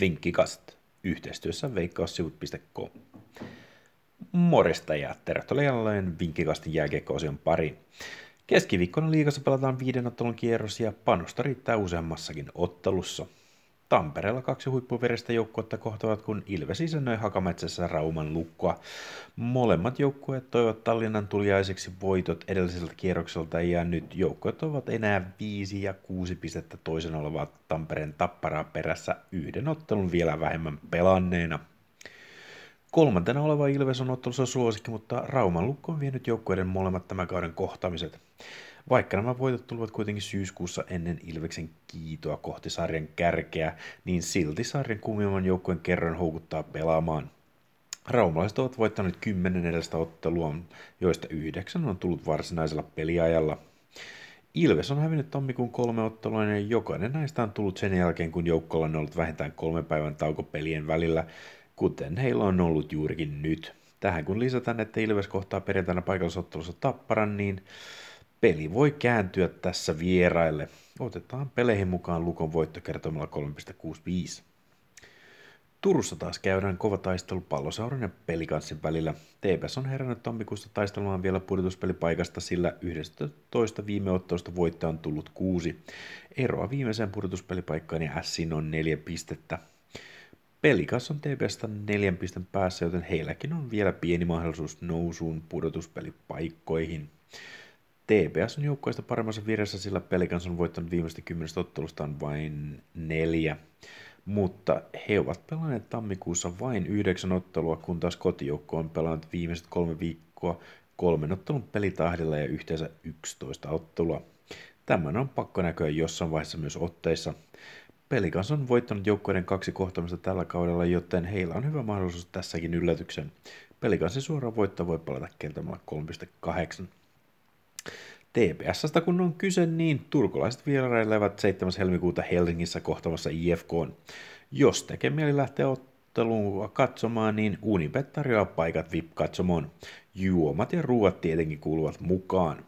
Vinkkikast yhteistyössä veikkaussivut.com. Moresta ja tervetuloa jälleen Vinkkikastin jääkiekko-osion pariin. Keskiviikkona liigassa pelataan viiden ottelun kierros ja panosta riittää useammassakin ottelussa. Tampereella kaksi huippuveristä joukkuetta kohtavat, kun Ilves isännöi Hakametsässä Rauman lukkoa. Molemmat joukkueet toivat Tallinnan tuliaiseksi voitot edelliseltä kierrokselta ja nyt joukkueet ovat enää 5 ja 6 pistettä toisen olevaa Tampereen tapparaa perässä yhden ottelun vielä vähemmän pelanneena. Kolmantena oleva Ilves on ottelussa suosikki, mutta Rauman lukko on vienyt joukkueiden molemmat tämän kauden kohtaamiset. Vaikka nämä voitot tulivat kuitenkin syyskuussa ennen Ilveksen kiitoa kohti sarjan kärkeä, niin silti sarjan kuumimman joukkueen kerran houkuttaa pelaamaan. Raumalaiset ovat voittaneet 10 edestä ottelua, joista yhdeksän on tullut varsinaisella peliajalla. Ilves on hävinnyt tammikuun kolme ottelua ja jokainen näistä on tullut sen jälkeen, kun joukkolla on ollut vähintään kolme päivän tauko pelien välillä, kuten heillä on ollut juurikin nyt. Tähän kun lisätään, että Ilves kohtaa perjantaina paikallisottelussa Tapparan, niin peli voi kääntyä tässä vieraille. Otetaan peleihin mukaan Lukon voittokertoimella 3,65. Turussa taas käydään kova taistelu pallosauran ja pelikanssin välillä. TPS on herännyt tammikuussa taistelemaan vielä pudotuspelipaikasta, sillä 11 viime ottelusta voittaja on tullut kuusi. Eroa viimeiseen pudotuspelipaikkaan ja Sin on neljä pistettä. Pelikas on TPSstä neljän pisten päässä, joten heilläkin on vielä pieni mahdollisuus nousuun pudotuspelipaikkoihin. TPS on joukkoista paremmassa virassa, sillä Pelikans on voittanut viimeistä kymmenestä ottelustaan vain neljä. Mutta he ovat pelanneet tammikuussa vain yhdeksän ottelua, kun taas kotijoukko on pelannut viimeiset kolme viikkoa kolmen ottelun pelitahdilla ja yhteensä 11 ottelua. Tämän on pakko näkyä jossain vaiheessa myös otteissa. Pelikans on voittanut joukkueiden kaksi kohtamista tällä kaudella, joten heillä on hyvä mahdollisuus tässäkin yllätyksen. Pelikansin suora voitto voi palata kentämällä 3.8. TPSstä kun on kyse, niin turkulaiset vierailevat 7. helmikuuta Helsingissä kohtamassa IFK. Jos tekee mieli lähteä otteluun katsomaan, niin Unibet tarjoaa paikat VIP-katsomoon. Juomat ja ruuat tietenkin kuuluvat mukaan.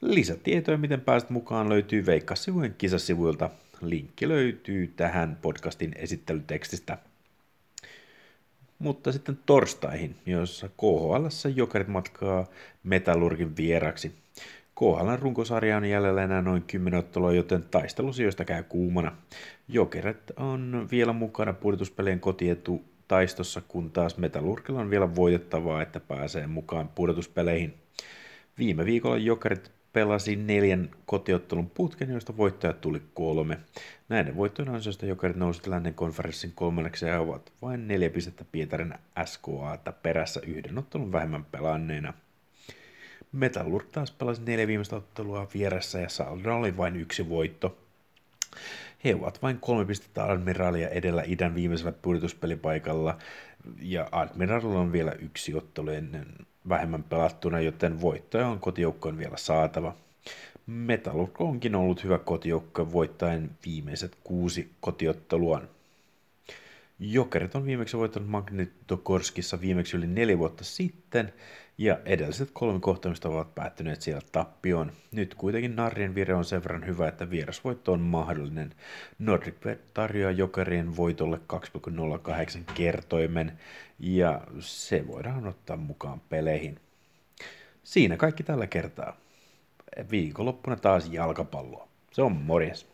Lisätietoja, miten pääset mukaan, löytyy Veikkassivujen kisasivuilta. Linkki löytyy tähän podcastin esittelytekstistä. Mutta sitten torstaihin, jossa KHL jokerit matkaa Metallurgin vieraksi. KHL runkosarja on jäljellä enää noin 10 ottelua, joten taistelusijoista käy kuumana. Jokeret on vielä mukana pudotuspelien kotietu taistossa, kun taas Metallurgilla on vielä voitettavaa, että pääsee mukaan pudotuspeleihin. Viime viikolla Jokerit pelasi neljän kotiottelun putken, joista voittajat tuli kolme. Näiden voittojen ansiosta Jokerit nousivat lännen konferenssin kolmanneksi ja ovat vain neljä pistettä Pietarin SKA perässä yhden ottelun vähemmän pelanneena. Metallurg taas pelasi neljä viimeistä ottelua vieressä ja Saldra oli vain yksi voitto. He ovat vain kolme pistettä Admiralia edellä idän viimeisellä pudotuspelipaikalla ja Admiralilla on vielä yksi ottelu ennen vähemmän pelattuna, joten voittoja on kotijoukkoon vielä saatava. Metallurg onkin ollut hyvä kotijoukko voittaen viimeiset kuusi kotiotteluaan. Jokerit on viimeksi voittanut Magnitokorskissa viimeksi yli neljä vuotta sitten, ja edelliset kolme kohtaamista ovat päättyneet siellä tappioon. Nyt kuitenkin Narrien vire on sen verran hyvä, että vierasvoitto on mahdollinen. Nordic tarjoaa Jokerien voitolle 2,08 kertoimen, ja se voidaan ottaa mukaan peleihin. Siinä kaikki tällä kertaa. Viikonloppuna taas jalkapalloa. Se on morjes.